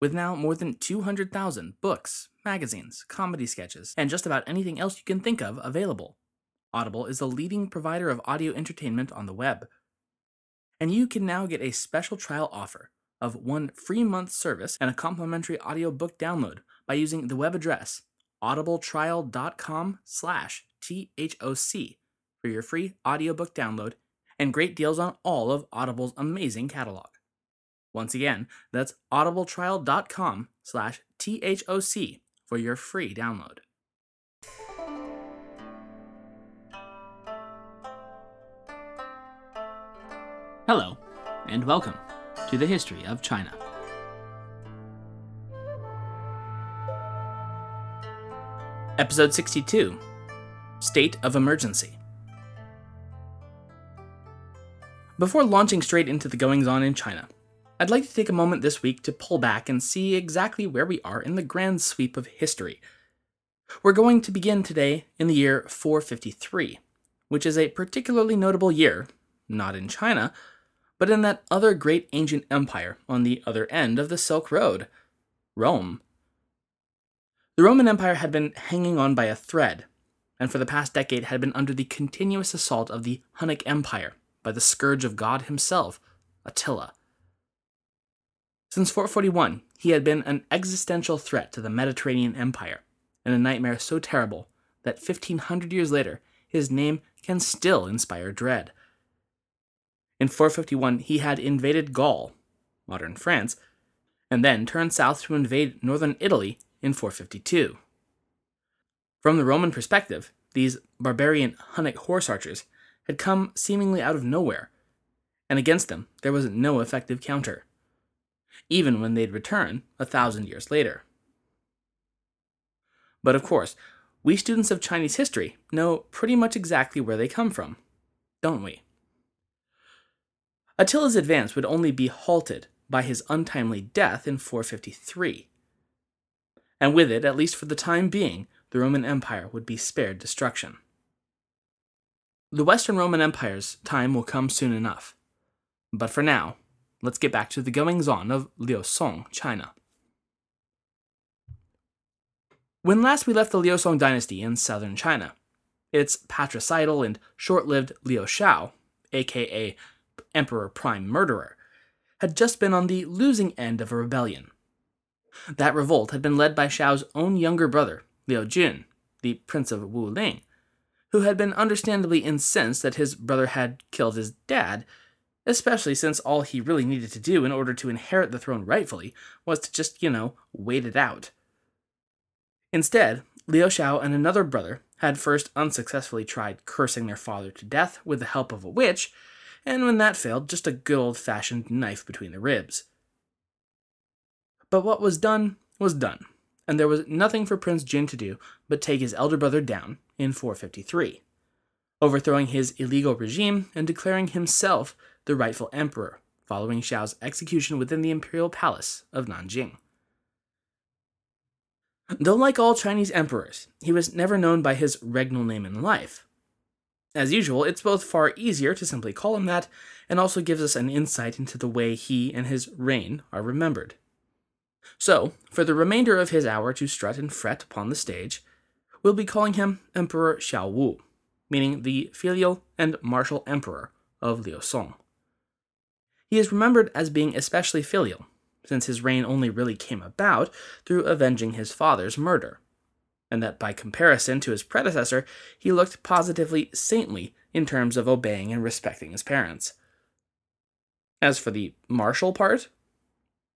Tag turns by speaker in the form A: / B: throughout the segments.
A: With now more than 200,000 books, magazines, comedy sketches, and just about anything else you can think of available, Audible is the leading provider of audio entertainment on the web. And you can now get a special trial offer of one free month service and a complimentary audiobook download by using the web address audibletrial.com slash THOC for your free audiobook download and great deals on all of Audible's amazing catalog. Once again, that's audibletrial.com slash THOC for your free download. Hello, and welcome to the History of China. Episode 62 State of Emergency. Before launching straight into the goings on in China, I'd like to take a moment this week to pull back and see exactly where we are in the grand sweep of history. We're going to begin today in the year 453, which is a particularly notable year, not in China, but in that other great ancient empire on the other end of the Silk Road Rome. The Roman Empire had been hanging on by a thread, and for the past decade had been under the continuous assault of the Hunnic Empire by the scourge of God himself, Attila. Since 441, he had been an existential threat to the Mediterranean Empire, and a nightmare so terrible that 1500 years later, his name can still inspire dread. In 451, he had invaded Gaul, modern France, and then turned south to invade northern Italy in 452. From the Roman perspective, these barbarian Hunnic horse archers had come seemingly out of nowhere, and against them there was no effective counter, even when they'd return a thousand years later. But of course, we students of Chinese history know pretty much exactly where they come from, don't we? Attila's advance would only be halted by his untimely death in 453 and with it, at least for the time being, the Roman Empire would be spared destruction. The Western Roman Empire's time will come soon enough. But for now, let's get back to the goings on of Liu-Song, China. When last we left the Liu-Song dynasty in southern China, its patricidal and short lived Liu Shao, aka Emperor Prime Murderer, had just been on the losing end of a rebellion. That revolt had been led by Shao's own younger brother, Liu Jun, the Prince of Wu Ling, who had been understandably incensed that his brother had killed his dad, especially since all he really needed to do in order to inherit the throne rightfully was to just, you know, wait it out. Instead, Liu Shao and another brother had first unsuccessfully tried cursing their father to death with the help of a witch, and when that failed, just a good old fashioned knife between the ribs. But what was done was done, and there was nothing for Prince Jun to do but take his elder brother down in 453, overthrowing his illegal regime and declaring himself the rightful emperor, following Shao's execution within the imperial palace of Nanjing. Though, like all Chinese emperors, he was never known by his regnal name in life. As usual, it's both far easier to simply call him that, and also gives us an insight into the way he and his reign are remembered. So, for the remainder of his hour to strut and fret upon the stage, we'll be calling him Emperor Xiao Wu, meaning the filial and martial emperor of Liu Song. He is remembered as being especially filial, since his reign only really came about through avenging his father's murder, and that by comparison to his predecessor, he looked positively saintly in terms of obeying and respecting his parents. As for the martial part,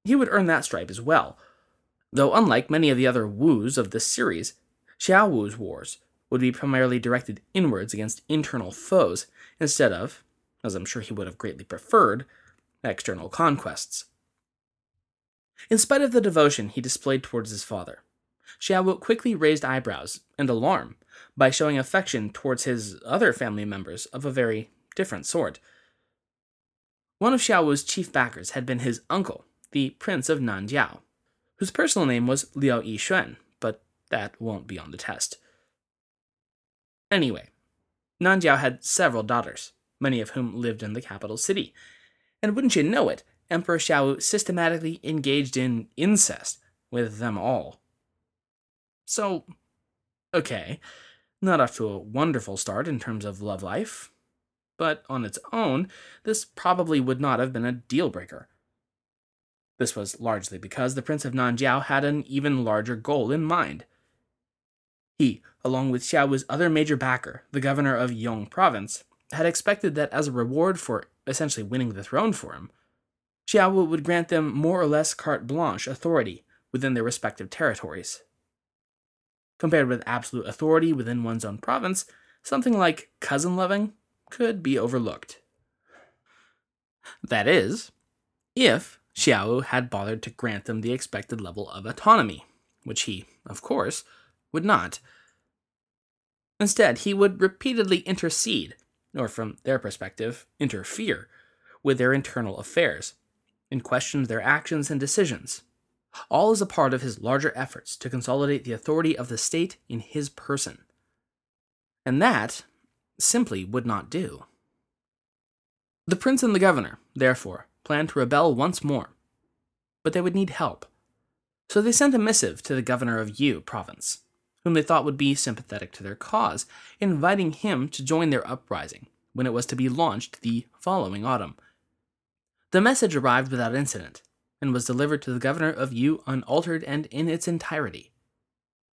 A: he would earn that stripe as well. Though unlike many of the other Wus of this series, Xiao Wu's wars would be primarily directed inwards against internal foes instead of, as I'm sure he would have greatly preferred, external conquests. In spite of the devotion he displayed towards his father, Xiaowu quickly raised eyebrows and alarm by showing affection towards his other family members of a very different sort. One of Xiaowu's chief backers had been his uncle, the Prince of Nanjiao, whose personal name was Liu Yixuan, but that won't be on the test. Anyway, Nanjiao had several daughters, many of whom lived in the capital city. And wouldn't you know it, Emperor Xiaowu systematically engaged in incest with them all. So, okay, not off to a wonderful start in terms of love life, but on its own, this probably would not have been a deal breaker. This was largely because the Prince of Nanjiao had an even larger goal in mind. He, along with Xiaowu's other major backer, the governor of Yong province, had expected that as a reward for essentially winning the throne for him, Xiaowu would grant them more or less carte blanche authority within their respective territories. Compared with absolute authority within one's own province, something like cousin loving could be overlooked. That is, if Xiaowu had bothered to grant them the expected level of autonomy, which he, of course, would not. Instead, he would repeatedly intercede, or from their perspective, interfere, with their internal affairs, and question their actions and decisions. All is a part of his larger efforts to consolidate the authority of the state in his person. And that simply would not do. The prince and the governor, therefore, planned to rebel once more, but they would need help. So they sent a missive to the governor of Yu province, whom they thought would be sympathetic to their cause, inviting him to join their uprising when it was to be launched the following autumn. The message arrived without incident and was delivered to the governor of Yu unaltered and in its entirety.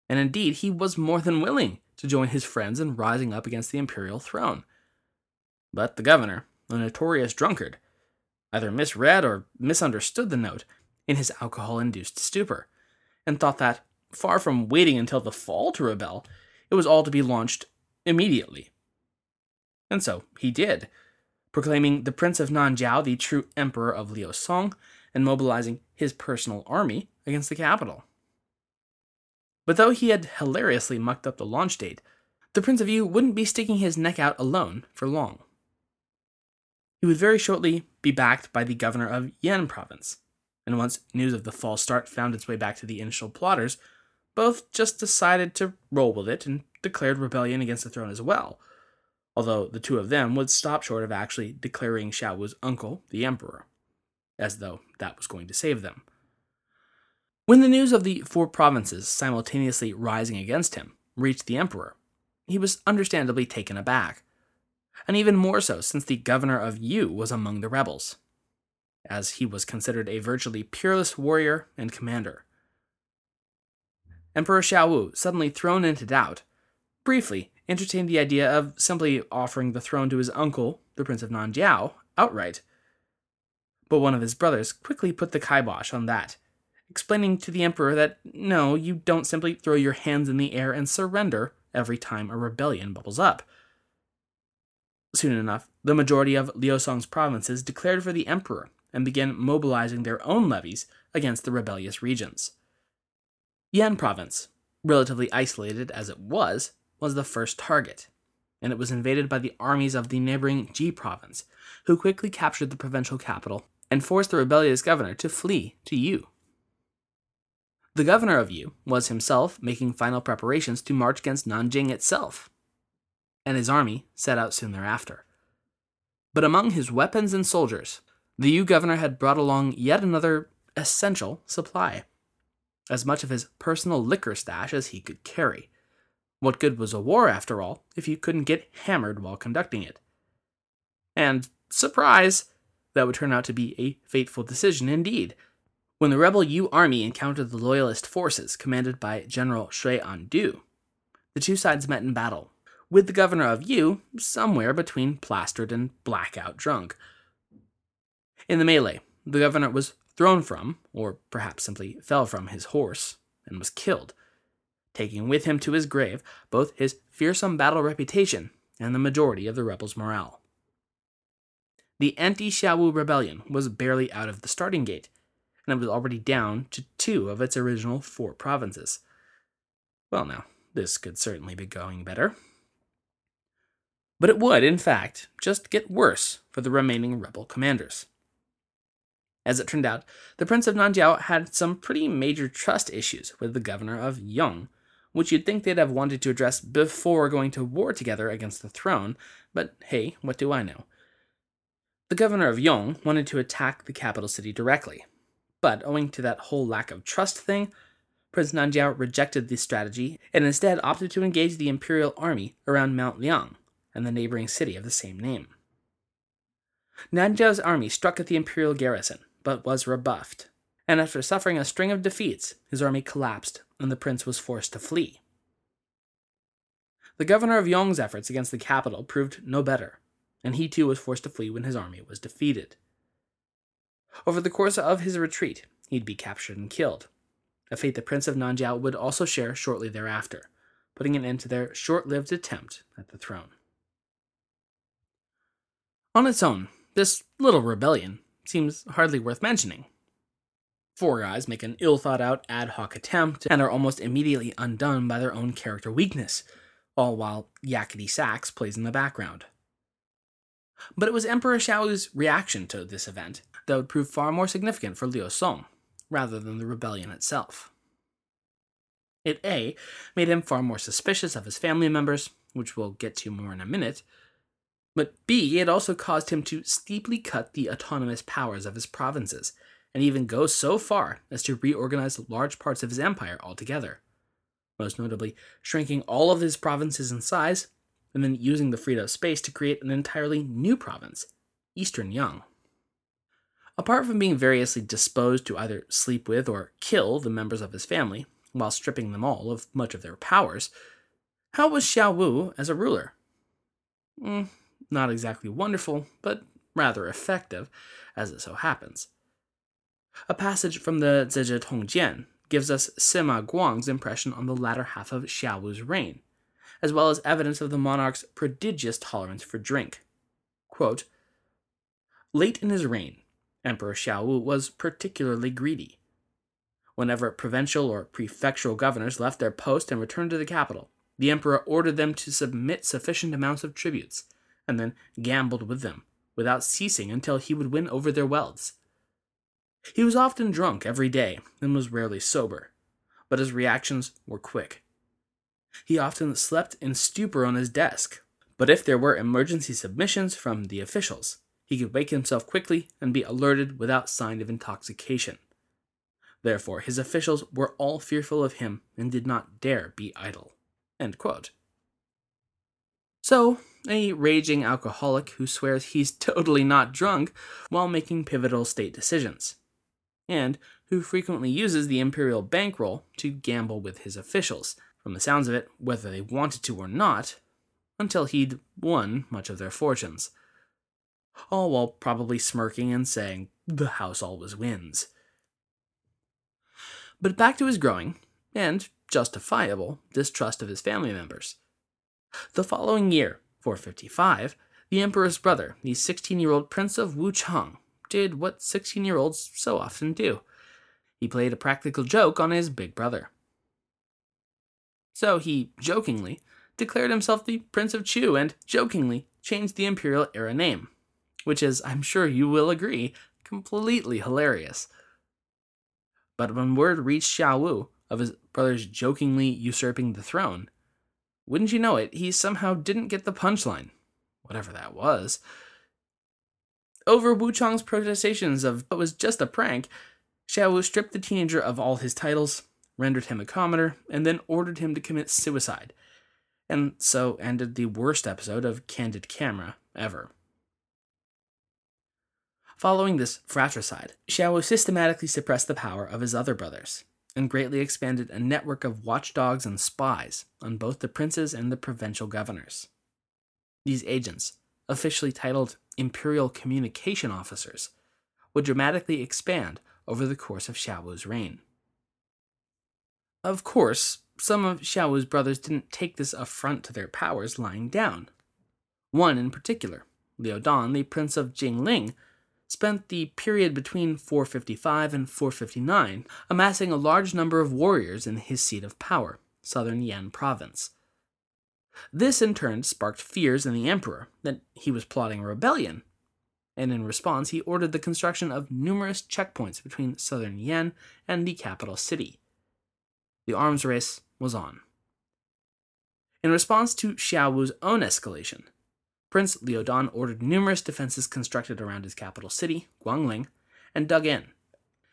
A: And indeed, he was more than willing to join his friends in rising up against the imperial throne. But the governor, a notorious drunkard, either misread or misunderstood the note in his alcohol induced stupor, and thought that, far from waiting until the fall to rebel, it was all to be launched immediately. And so he did, proclaiming the Prince of Nanjiao the true emperor of Liu Song and mobilizing his personal army against the capital. But though he had hilariously mucked up the launch date, the Prince of Yu wouldn't be sticking his neck out alone for long. He would very shortly be backed by the governor of Yan province, and once news of the false start found its way back to the initial plotters, both just decided to roll with it and declared rebellion against the throne as well, although the two of them would stop short of actually declaring Xiaowu's uncle the emperor, as though that was going to save them. When the news of the four provinces simultaneously rising against him reached the emperor, he was understandably taken aback, and even more so since the governor of Yu was among the rebels, as he was considered a virtually peerless warrior and commander. Emperor Xiaowu, suddenly thrown into doubt, briefly entertained the idea of simply offering the throne to his uncle, the Prince of Nanjiao, outright. But one of his brothers quickly put the kibosh on that, explaining to the emperor that no, you don't simply throw your hands in the air and surrender every time a rebellion bubbles up. Soon enough, the majority of Liu Song's provinces declared for the emperor and began mobilizing their own levies against the rebellious regions. Yan province, relatively isolated as it was, was the first target, and it was invaded by the armies of the neighboring Ji province, who quickly captured the provincial capital and forced the rebellious governor to flee to Yu. The governor of Yu was himself making final preparations to march against Nanjing itself, and his army set out soon thereafter. But among his weapons and soldiers, the Yu governor had brought along yet another essential supply as much of his personal liquor stash as he could carry. What good was a war, after all, if you couldn't get hammered while conducting it? And, surprise, that would turn out to be a fateful decision indeed. When the rebel Yu army encountered the loyalist forces commanded by General Xue Andu, the two sides met in battle, with the governor of Yu somewhere between plastered and blackout drunk. In the melee, the governor was thrown from, or perhaps simply fell from his horse, and was killed. taking with him to his grave both his fearsome battle reputation and the majority of the rebels' morale. The anti Xiaowu rebellion was barely out of the starting gate, and it was already down to two of its original four provinces. Well, now, this could certainly be going better. But it would, in fact, just get worse for the remaining rebel commanders. As it turned out, the Prince of Nanjiao had some pretty major trust issues with the governor of Yong, which you'd think they'd have wanted to address before going to war together against the throne, but hey, what do I know? The governor of Yong wanted to attack the capital city directly, but owing to that whole lack of trust thing, Prince Nanjiao rejected this strategy and instead opted to engage the imperial army around Mount Liang and the neighboring city of the same name. Nanjiao's army struck at the imperial garrison, but was rebuffed, and after suffering a string of defeats, his army collapsed and the prince was forced to flee. The governor of Yong's efforts against the capital proved no better, and he too was forced to flee when his army was defeated. Over the course of his retreat, he'd be captured and killed, a fate the Prince of Nanjiao would also share shortly thereafter, putting an end to their short lived attempt at the throne. On its own, this little rebellion seems hardly worth mentioning. Four guys make an ill thought out ad hoc attempt and are almost immediately undone by their own character weakness, all while Yakety Sax plays in the background. But it was Emperor Xiaowu's reaction to this event that would prove far more significant for Liu Song, rather than the rebellion itself. It A made him far more suspicious of his family members, which we'll get to more in a minute, but B, it also caused him to steeply cut the autonomous powers of his provinces, and even go so far as to reorganize large parts of his empire altogether. Most notably, shrinking all of his provinces in size, and then using the freed up space to create an entirely new province, Eastern Yang. Apart from being variously disposed to either sleep with or kill the members of his family, while stripping them all of much of their powers, how was Xiao Wu as a ruler? Mm, not exactly wonderful, but rather effective, as it so happens. A passage from the Zizhi Tongjian gives us Sima Guang's impression on the latter half of Xiao Wu's reign, as well as evidence of the monarch's prodigious tolerance for drink. Quote, Late in his reign, Emperor Xiao Wu was particularly greedy. Whenever provincial or prefectural governors left their post and returned to the capital, the emperor ordered them to submit sufficient amounts of tributes, and then gambled with them, without ceasing until he would win over their wealths. He was often drunk every day and was rarely sober, but his reactions were quick. He often slept in stupor on his desk, but if there were emergency submissions from the officials, he could wake himself quickly and be alerted without sign of intoxication. Therefore, his officials were all fearful of him and did not dare be idle. So, a raging alcoholic who swears he's totally not drunk while making pivotal state decisions, and who frequently uses the imperial bankroll to gamble with his officials, from the sounds of it, whether they wanted to or not, until he'd won much of their fortunes. All while probably smirking and saying, the house always wins. But back to his growing, and justifiable, distrust of his family members. The following year, 455, the emperor's brother, the 16 year old prince of Wuchang, did what 16 year olds so often do. He played a practical joke on his big brother. So he, jokingly, declared himself the Prince of Chu and, jokingly, changed the imperial era name, which is, I'm sure you will agree, completely hilarious. But when word reached Xiao Wu of his brother's jokingly usurping the throne, wouldn't you know it, he somehow didn't get the punchline, whatever that was. Over Wu Chang's protestations of what was just a prank, Xiao Wu stripped the teenager of all his titles, rendered him a commoner, and then ordered him to commit suicide. And so ended the worst episode of Candid Camera ever. Following this fratricide, Xiao Wu systematically suppressed the power of his other brothers, and greatly expanded a network of watchdogs and spies on both the princes and the provincial governors. These agents, officially titled Imperial Communication Officers, would dramatically expand over the course of Xiaowu's reign. Of course, some of Xiaowu's brothers didn't take this affront to their powers lying down. One in particular, Liu Dan, the Prince of Jingling, spent the period between 455 and 459 amassing a large number of warriors in his seat of power, southern Yan province. This in turn sparked fears in the emperor that he was plotting a rebellion, and in response he ordered the construction of numerous checkpoints between southern Yan and the capital city. The arms race was on. In response to Xiaowu's own escalation, Prince Liudan ordered numerous defenses constructed around his capital city, Guangling, and dug in.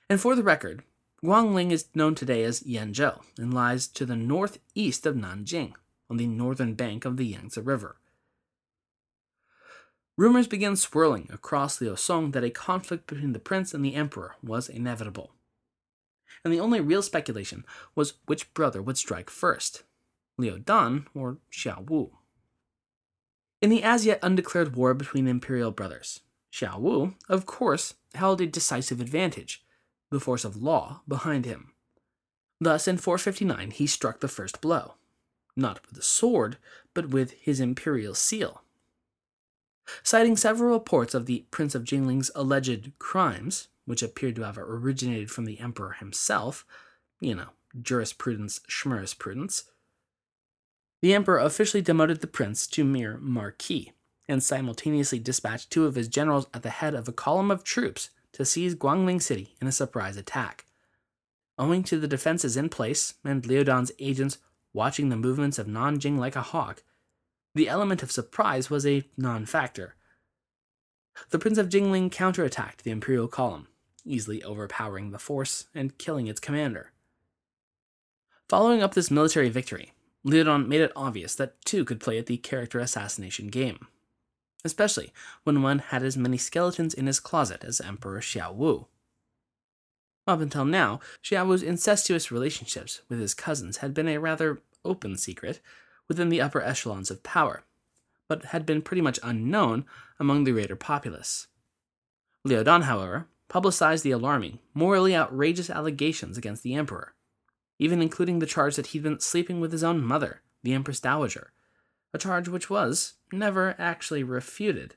A: And for the record, Guangling is known today as Yangzhou and lies to the northeast of Nanjing, on the northern bank of the Yangtze River. Rumors began swirling across Liu Song that a conflict between the prince and the emperor was inevitable. And the only real speculation was which brother would strike first, Liu Dan or Xiao Wu. In the as yet undeclared war between the imperial brothers, Xiao Wu, of course, held a decisive advantage, the force of law behind him. Thus, in 459, he struck the first blow, not with a sword, but with his imperial seal. Citing several reports of the Prince of Jingling's alleged crimes, which appeared to have originated from the emperor himself, you know, jurisprudence, schmurisprudence, the emperor officially demoted the prince to mere marquis and simultaneously dispatched two of his generals at the head of a column of troops to seize Guangling City in a surprise attack. Owing to the defenses in place and Liudan's agents watching the movements of Nanjing like a hawk, the element of surprise was a non factor. The Prince of Jingling counterattacked the Imperial column, easily overpowering the force and killing its commander. Following up this military victory, Liudan made it obvious that two could play at the character assassination game, especially when one had as many skeletons in his closet as Emperor Xiao Wu. Up until now, Xiao Wu's incestuous relationships with his cousins had been a rather open secret within the upper echelons of power, but had been pretty much unknown among the greater populace. Liu Dan, however, publicized the alarming, morally outrageous allegations against the emperor, even including the charge that he'd been sleeping with his own mother, the Empress Dowager, a charge which was never actually refuted,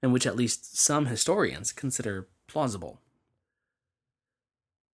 A: and which at least some historians consider plausible.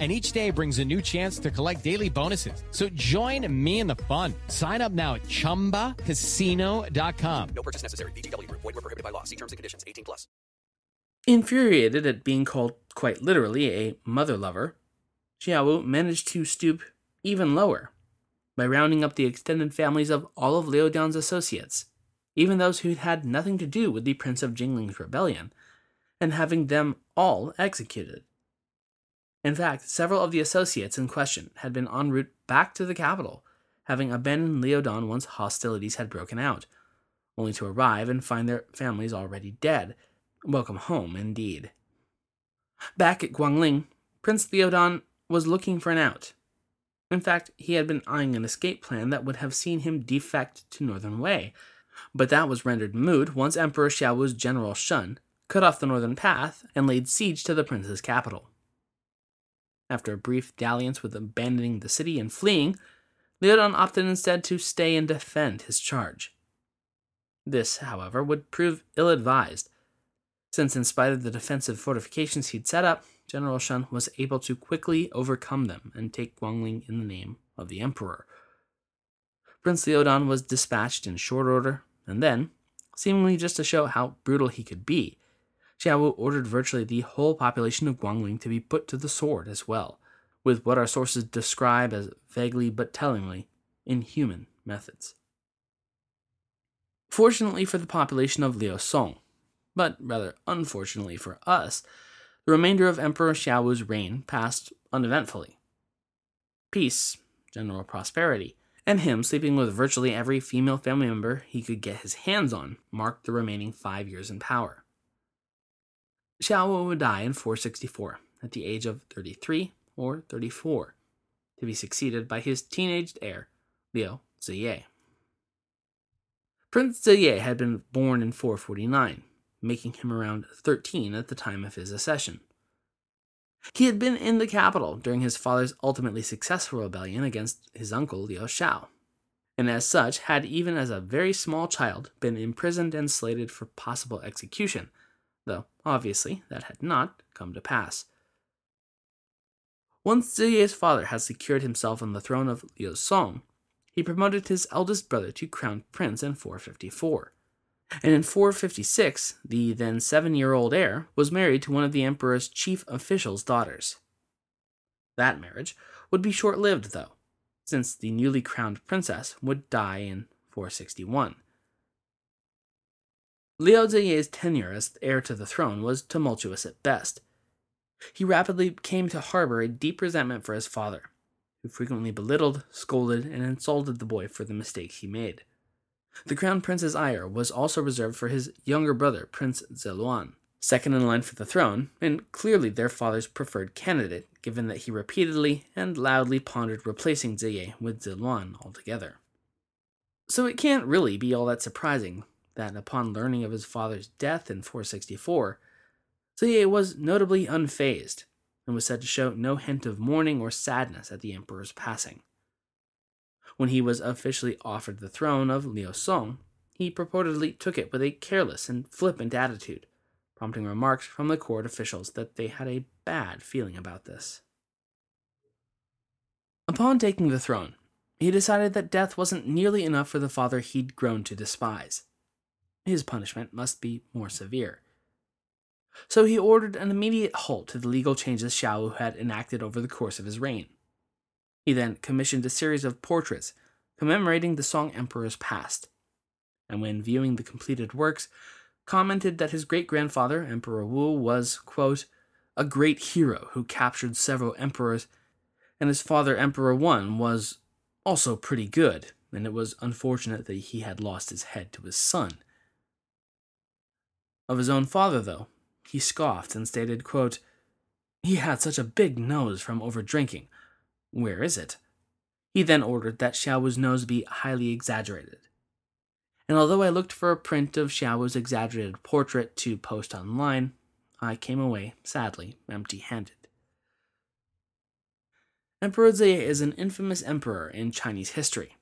B: and each day brings a new chance to collect daily bonuses. So join me in the fun. Sign up now at ChumbaCasino.com.
C: No purchase necessary. VGW. Void were prohibited by law. See terms and conditions. 18 plus.
A: Infuriated at being called, quite literally, a mother lover, Xiao managed to stoop even lower by rounding up the extended families of all of Liu Dan's associates, even those who had nothing to do with the Prince of Jingling's rebellion, and having them all executed. In fact, several of the associates in question had been en route back to the capital, having abandoned Liu Dan once hostilities had broken out, only to arrive and find their families already dead. Welcome home, indeed. Back at Guangling, Prince Liu Dan was looking for an out. In fact, he had been eyeing an escape plan that would have seen him defect to Northern Wei, but that was rendered moot once Emperor Xiaowu's general Shun cut off the northern path and laid siege to the prince's capital. After a brief dalliance with abandoning the city and fleeing, Liudan opted instead to stay and defend his charge. This, however, would prove ill advised, since in spite of the defensive fortifications he'd set up, General Shun was able to quickly overcome them and take Guangling in the name of the Emperor. Prince Liudan was dispatched in short order, and then, seemingly just to show how brutal he could be, Xiao ordered virtually the whole population of Guangling to be put to the sword as well, with what our sources describe as vaguely but tellingly inhuman methods. Fortunately for the population of Liu Song, but rather unfortunately for us, the remainder of Emperor Xiaowu's reign passed uneventfully. Peace, general prosperity, and him sleeping with virtually every female family member he could get his hands on marked the remaining five years in power. Xiao would die in 464 at the age of 33 or 34, to be succeeded by his teenaged heir, Liu Ziye. Prince Ziye had been born in 449, making him around 13 at the time of his accession. He had been in the capital during his father's ultimately successful rebellion against his uncle Liu Shao, and as such had even as a very small child been imprisoned and slated for possible execution, though obviously that had not come to pass. Once Ziye's father had secured himself on the throne of Liu Song, he promoted his eldest brother to crown prince in 454. And in 456, the then seven year old heir was married to one of the emperor's chief officials' daughters. That marriage would be short lived, though, since the newly crowned princess would die in 461. Liu Ziye's tenure as heir to the throne was tumultuous at best. He rapidly came to harbor a deep resentment for his father, who frequently belittled, scolded, and insulted the boy for the mistakes he made. The crown prince's ire was also reserved for his younger brother, Prince Ziluan, second in line for the throne, and clearly their father's preferred candidate, given that he repeatedly and loudly pondered replacing Ziye with Ziluan altogether. So it can't really be all that surprising that upon learning of his father's death in 464, Ziye was notably unfazed and was said to show no hint of mourning or sadness at the emperor's passing. When he was officially offered the throne of Liu Song, he purportedly took it with a careless and flippant attitude, prompting remarks from the court officials that they had a bad feeling about this. Upon taking the throne, he decided that death wasn't nearly enough for the father he'd grown to despise. His punishment must be more severe. So he ordered an immediate halt to the legal changes Xiaowu had enacted over the course of his reign. He then commissioned a series of portraits commemorating the Song Emperor's past, and when viewing the completed works, commented that his great grandfather, Emperor Wu, was, quote, a great hero who captured several emperors, and his father, Emperor Wen, was also pretty good, and it was unfortunate that he had lost his head to his son. Of his own father, though, he scoffed and stated, quote, He had such a big nose from over drinking. Where is it? He then ordered that Xiao's nose be highly exaggerated. And although I looked for a print of Xiao's exaggerated portrait to post online, I came away, sadly, empty handed. Emperor Ziye is an infamous emperor in Chinese history.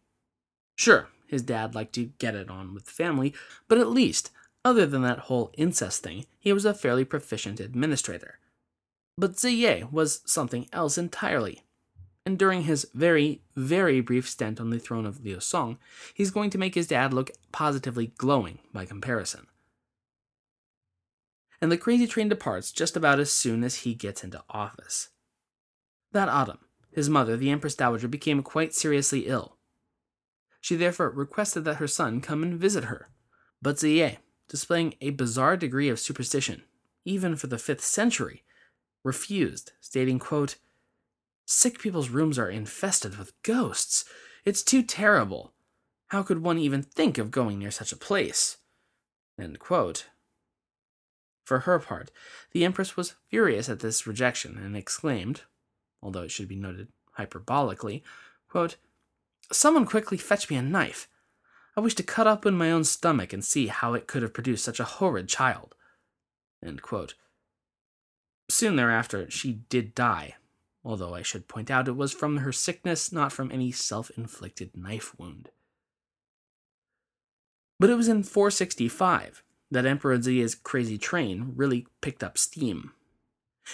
A: Sure, his dad liked to get it on with the family, but at least, other than that whole incest thing, he was a fairly proficient administrator. But Ziye was something else entirely and during his very, very brief stint on the throne of Liu Song, he's going to make his dad look positively glowing by comparison. And the crazy train departs just about as soon as he gets into office. That autumn, his mother, the Empress Dowager, became quite seriously ill. She therefore requested that her son come and visit her. But Ziye, displaying a bizarre degree of superstition, even for the 5th century, refused, stating, quote, Sick people's rooms are infested with ghosts. It's too terrible. How could one even think of going near such a place? For her part, the Empress was furious at this rejection and exclaimed, although it should be noted hyperbolically, quote, Someone quickly fetch me a knife. I wish to cut open my own stomach and see how it could have produced such a horrid child. Soon thereafter, she did die, although I should point out it was from her sickness, not from any self inflicted knife wound. But it was in 465 that Emperor Ziye's crazy train really picked up steam.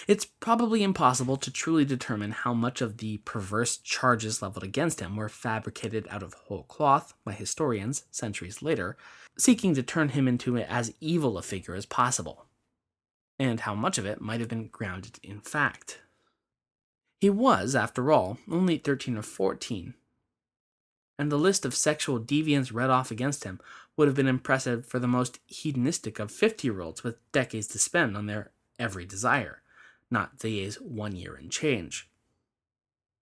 A: It's probably impossible to truly determine how much of the perverse charges leveled against him were fabricated out of whole cloth by historians centuries later, seeking to turn him into as evil a figure as possible, and how much of it might have been grounded in fact. He was, after all, only 13 or 14, and the list of sexual deviants read off against him would have been impressive for the most hedonistic of 50 year olds with decades to spend on their every desire, not Ziye's one year and change.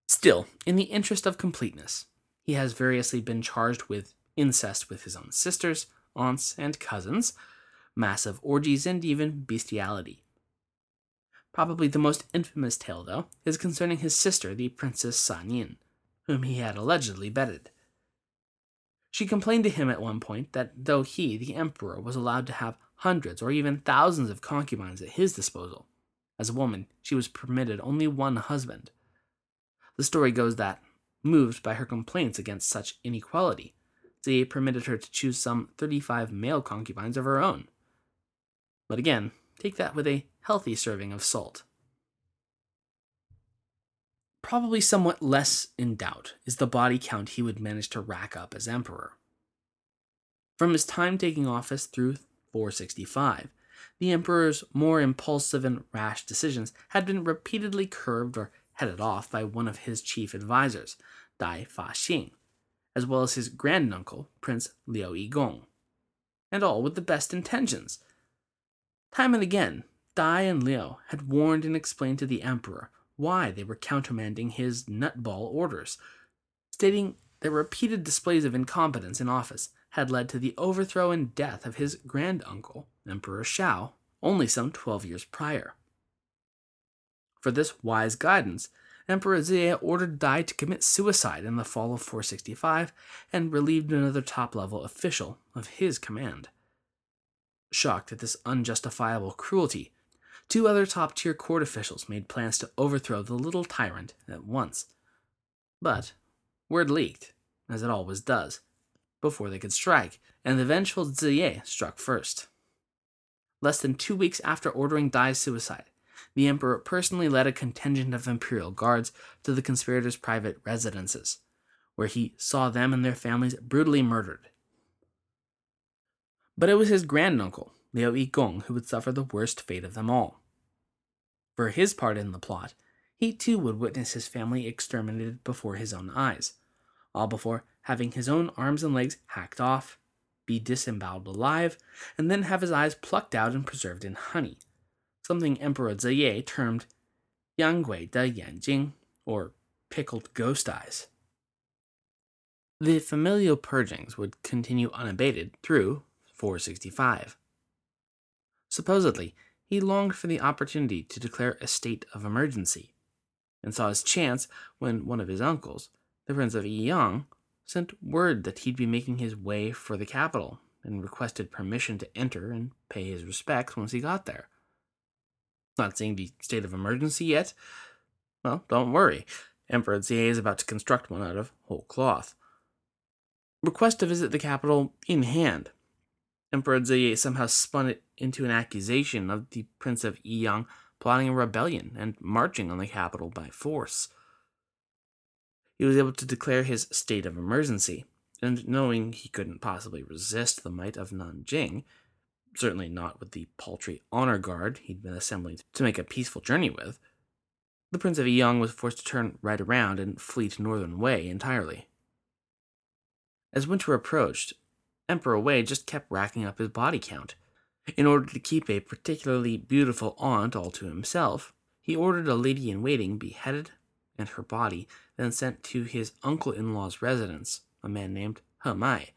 A: Still, in the interest of completeness, he has variously been charged with incest with his own sisters, aunts, and cousins, massive orgies, and even bestiality. Probably the most infamous tale, though, is concerning his sister, the Princess Shanyin, whom he had allegedly bedded. She complained to him at one point that though he, the emperor, was allowed to have hundreds or even thousands of concubines at his disposal, as a woman, she was permitted only one husband. The story goes that, moved by her complaints against such inequality, Ziye permitted her to choose some 35 male concubines of her own. But again, take that with a healthy serving of salt. Probably somewhat less in doubt is the body count he would manage to rack up as emperor. From his time taking office through 465, the emperor's more impulsive and rash decisions had been repeatedly curbed or headed off by one of his chief advisers, Dai Fa Xing, as well as his granduncle, Prince Liu Yigong, and all with the best intentions. Time and again, Dai and Liu had warned and explained to the emperor why they were countermanding his nutball orders, stating that repeated displays of incompetence in office had led to the overthrow and death of his granduncle, Emperor Shao, only some 12 years prior. For this wise guidance, Emperor Ziye ordered Dai to commit suicide in the fall of 465 and relieved another top level official of his command. Shocked at this unjustifiable cruelty, two other top tier court officials made plans to overthrow the little tyrant at once. But word leaked, as it always does, before they could strike, and the vengeful Ziye struck first. Less than two weeks after ordering Dai's suicide, the emperor personally led a contingent of imperial guards to the conspirators' private residences, where he saw them and their families brutally murdered. But it was his granduncle, Liu Yigong, who would suffer the worst fate of them all. For his part in the plot, he too would witness his family exterminated before his own eyes, all before having his own arms and legs hacked off, be disemboweled alive, and then have his eyes plucked out and preserved in honey, something Emperor Ziye termed Yanggui de Yanjing, or pickled ghost eyes. The familial purgings would continue unabated through 465. Supposedly, he longed for the opportunity to declare a state of emergency, and saw his chance when one of his uncles, the Prince of Yiyang, sent word that he'd be making his way for the capital and requested permission to enter and pay his respects once he got there. Not seeing the state of emergency yet? Well, don't worry. Emperor Ziye is about to construct one out of whole cloth. Request to visit the capital in hand. Emperor Ziye somehow spun it into an accusation of the Prince of Yiyang plotting a rebellion and marching on the capital by force. He was able to declare his state of emergency, and knowing he couldn't possibly resist the might of Nanjing, certainly not with the paltry honor guard he'd been assembling to make a peaceful journey with, the Prince of Yiyang was forced to turn right around and flee to Northern Wei entirely. As winter approached, Emperor Wei just kept racking up his body count. In order to keep a particularly beautiful aunt all to himself, he ordered a lady in waiting beheaded and her body then sent to his uncle in law's residence, a man named He Mai.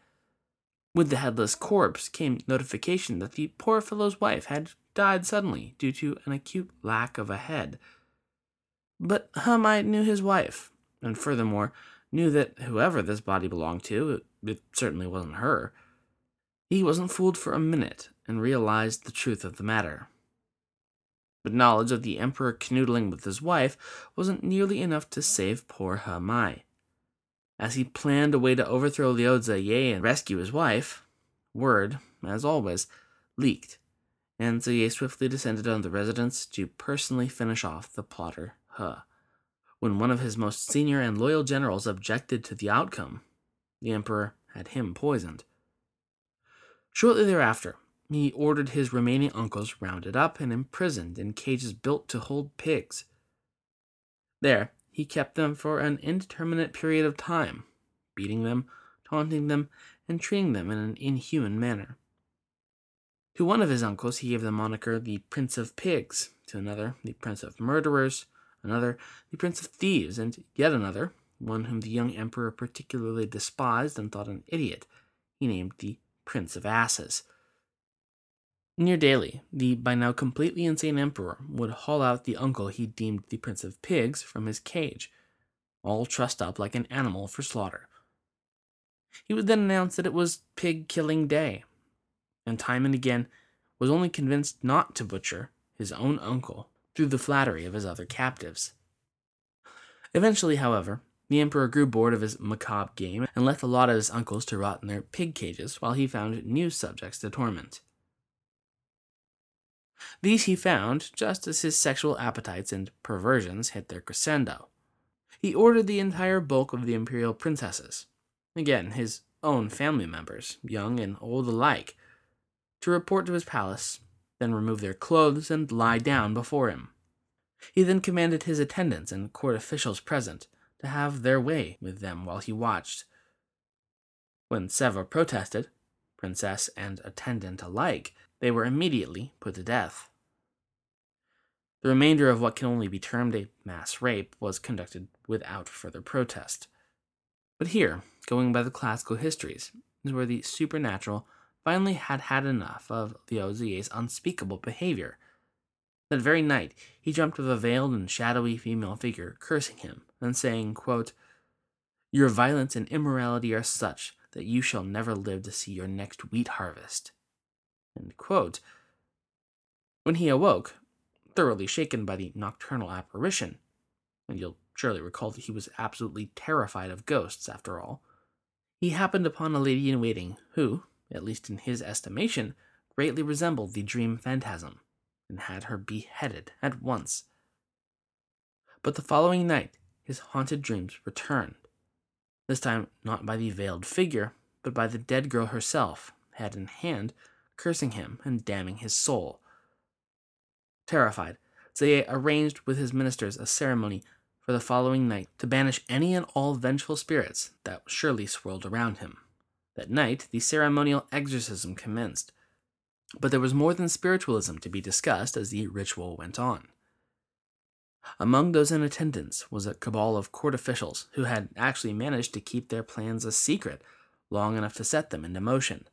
A: With the headless corpse came notification that the poor fellow's wife had died suddenly due to an acute lack of a head. But He Mai knew his wife, and furthermore, knew that whoever this body belonged to, it, it certainly wasn't her. He wasn't fooled for a minute and realized the truth of the matter. But knowledge of the emperor canoodling with his wife wasn't nearly enough to save poor He Mai. As he planned a way to overthrow Liu and rescue his wife, word, as always, leaked, and Ziye swiftly descended on the residence to personally finish off the plotter He. When one of his most senior and loyal generals objected to the outcome, the emperor had him poisoned. Shortly thereafter, he ordered his remaining uncles rounded up and imprisoned in cages built to hold pigs. There, he kept them for an indeterminate period of time, beating them, taunting them, and treating them in an inhuman manner. To one of his uncles, he gave the moniker the Prince of Pigs, to another, the Prince of Murderers, another, the Prince of Thieves, and yet another, one whom the young emperor particularly despised and thought an idiot, he named the Prince of Asses. Near daily, the by now completely insane emperor would haul out the uncle he deemed the Prince of Pigs from his cage, all trussed up like an animal for slaughter. He would then announce that it was pig killing day, and time and again was only convinced not to butcher his own uncle through the flattery of his other captives. Eventually, however, the emperor grew bored of his macabre game and left a lot of his uncles to rot in their pig cages while he found new subjects to torment. These he found just as his sexual appetites and perversions hit their crescendo. He ordered the entire bulk of the imperial princesses, again his own family members, young and old alike, to report to his palace, then remove their clothes and lie down before him. He then commanded his attendants and court officials present to have their way with them while he watched. When several protested, princess and attendant alike, they were immediately put to death. The remainder of what can only be termed a mass rape was conducted without further protest. But here, going by the classical histories, is where the supernatural finally had had enough of Liu Ziye's unspeakable behavior. That very night, he dreamt of a veiled and shadowy female figure cursing him and saying, quote, Your violence and immorality are such that you shall never live to see your next wheat harvest. When he awoke, thoroughly shaken by the nocturnal apparition, and you'll surely recall that he was absolutely terrified of ghosts, after all, he happened upon a lady in waiting who, at least in his estimation, greatly resembled the dream phantasm, and had her beheaded at once. But the following night, his haunted dreams returned. This time, not by the veiled figure, but by the dead girl herself, head in hand, cursing him and damning his soul. Terrified, Ziye arranged with his ministers a ceremony for the following night to banish any and all vengeful spirits that surely swirled around him. That night, the ceremonial exorcism commenced. But there was more than spiritualism to be discussed as the ritual went on. Among those in attendance was a cabal of court officials who had actually managed to keep their plans a secret long enough to set them into motion.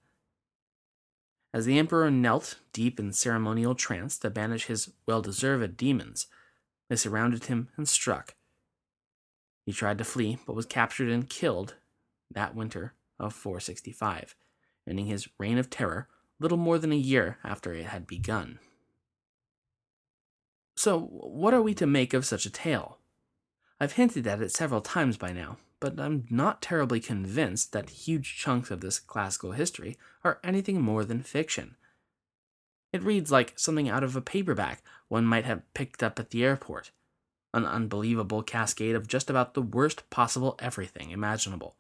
A: As the emperor knelt deep in ceremonial trance to banish his well deserved demons, they surrounded him and struck. He tried to flee, but was captured and killed that winter of 465, ending his reign of terror little more than a year after it had begun. So, what are we to make of such a tale? I've hinted at it several times by now, but I'm not terribly convinced that huge chunks of this classical history are anything more than fiction. It reads like something out of a paperback one might have picked up at the airport. An unbelievable cascade of just about the worst possible everything imaginable,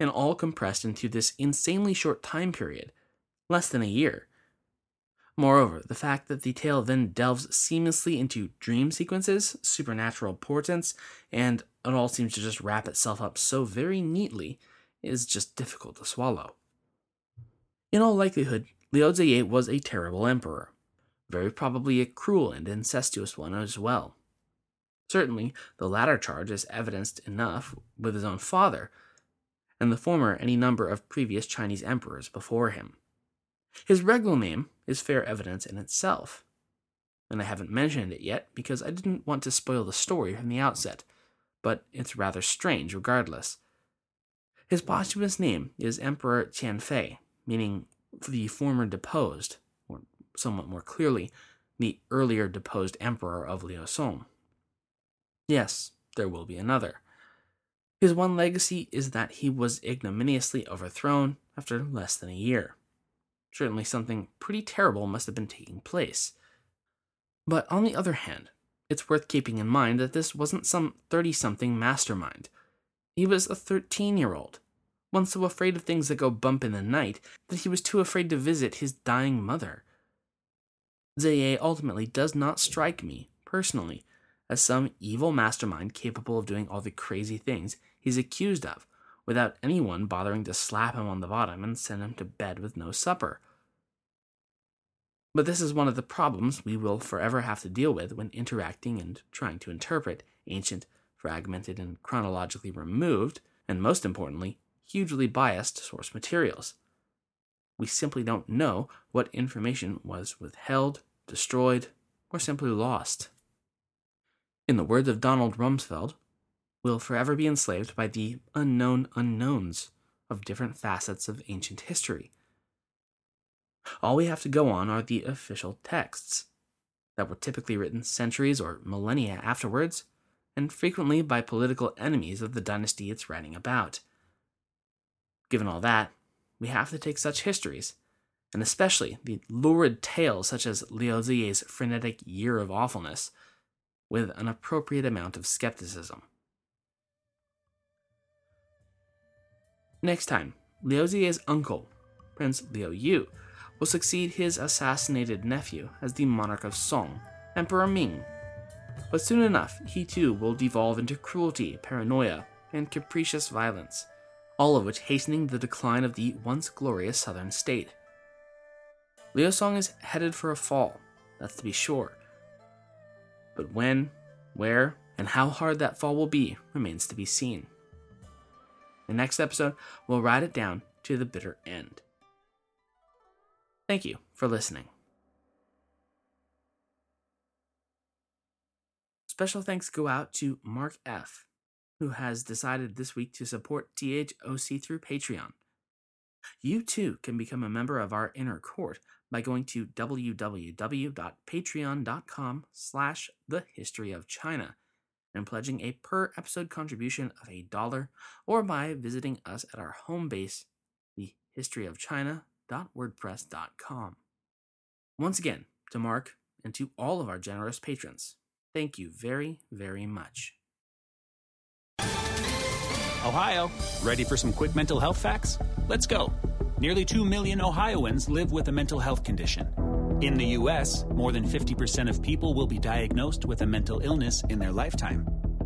A: and all compressed into this insanely short time period less than a year. Moreover, the fact that the tale then delves seamlessly into dream sequences, supernatural portents, and it all seems to just wrap itself up so very neatly is just difficult to swallow. In all likelihood, Liu was a terrible emperor, very probably a cruel and incestuous one as well. Certainly, the latter charge is evidenced enough with his own father, and the former any number of previous Chinese emperors before him. His regal name is fair evidence in itself, and I haven't mentioned it yet because I didn't want to spoil the story from the outset, but it's rather strange regardless. His posthumous name is Emperor Qianfei, meaning the former deposed, or somewhat more clearly, the earlier deposed emperor of Liu Song. Yes, there will be another. His one legacy is that he was ignominiously overthrown after less than a year. Certainly, something pretty terrible must have been taking place. But on the other hand, it's worth keeping in mind that this wasn't some 30 something mastermind. He was a 13 year old, one so afraid of things that go bump in the night that he was too afraid to visit his dying mother. Ziye ultimately does not strike me, personally, as some evil mastermind capable of doing all the crazy things he's accused of, without anyone bothering to slap him on the bottom and send him to bed with no supper. But this is one of the problems we will forever have to deal with when interacting and trying to interpret ancient, fragmented, and chronologically removed, and most importantly, hugely biased source materials. We simply don't know what information was withheld, destroyed, or simply lost. In the words of Donald Rumsfeld, we'll forever be enslaved by the unknown unknowns of different facets of ancient history. All we have to go on are the official texts that were typically written centuries or millennia afterwards, and frequently by political enemies of the dynasty it's writing about. Given all that, we have to take such histories, and especially the lurid tales such as Liu Ziye's frenetic year of awfulness, with an appropriate amount of skepticism. Next time, Liu Ziye's uncle, Prince Liu Yu, will succeed his assassinated nephew as the monarch of Song, Emperor Ming. But soon enough, he too will devolve into cruelty, paranoia, and capricious violence, all of which hastening the decline of the once glorious southern state. Liu Song is headed for a fall, that's to be sure. But when, where, and how hard that fall will be remains to be seen. The next episode, we'll ride it down to the bitter end. Thank you for listening. Special thanks go out to Mark F., who has decided this week to support THOC through Patreon. You too can become a member of our inner court by going to www.patreon.com slash the history of China and pledging a per episode contribution of a dollar or by visiting us at our home base, thehistoryofchina.wordpress.com. Once again, to Mark and to all of our generous patrons, thank you very, very much.
D: Ohio, ready for some quick mental health facts? Let's go. Nearly 2 million Ohioans live with a mental health condition. In the U.S., more than 50% of people will be diagnosed with a mental illness in their lifetime.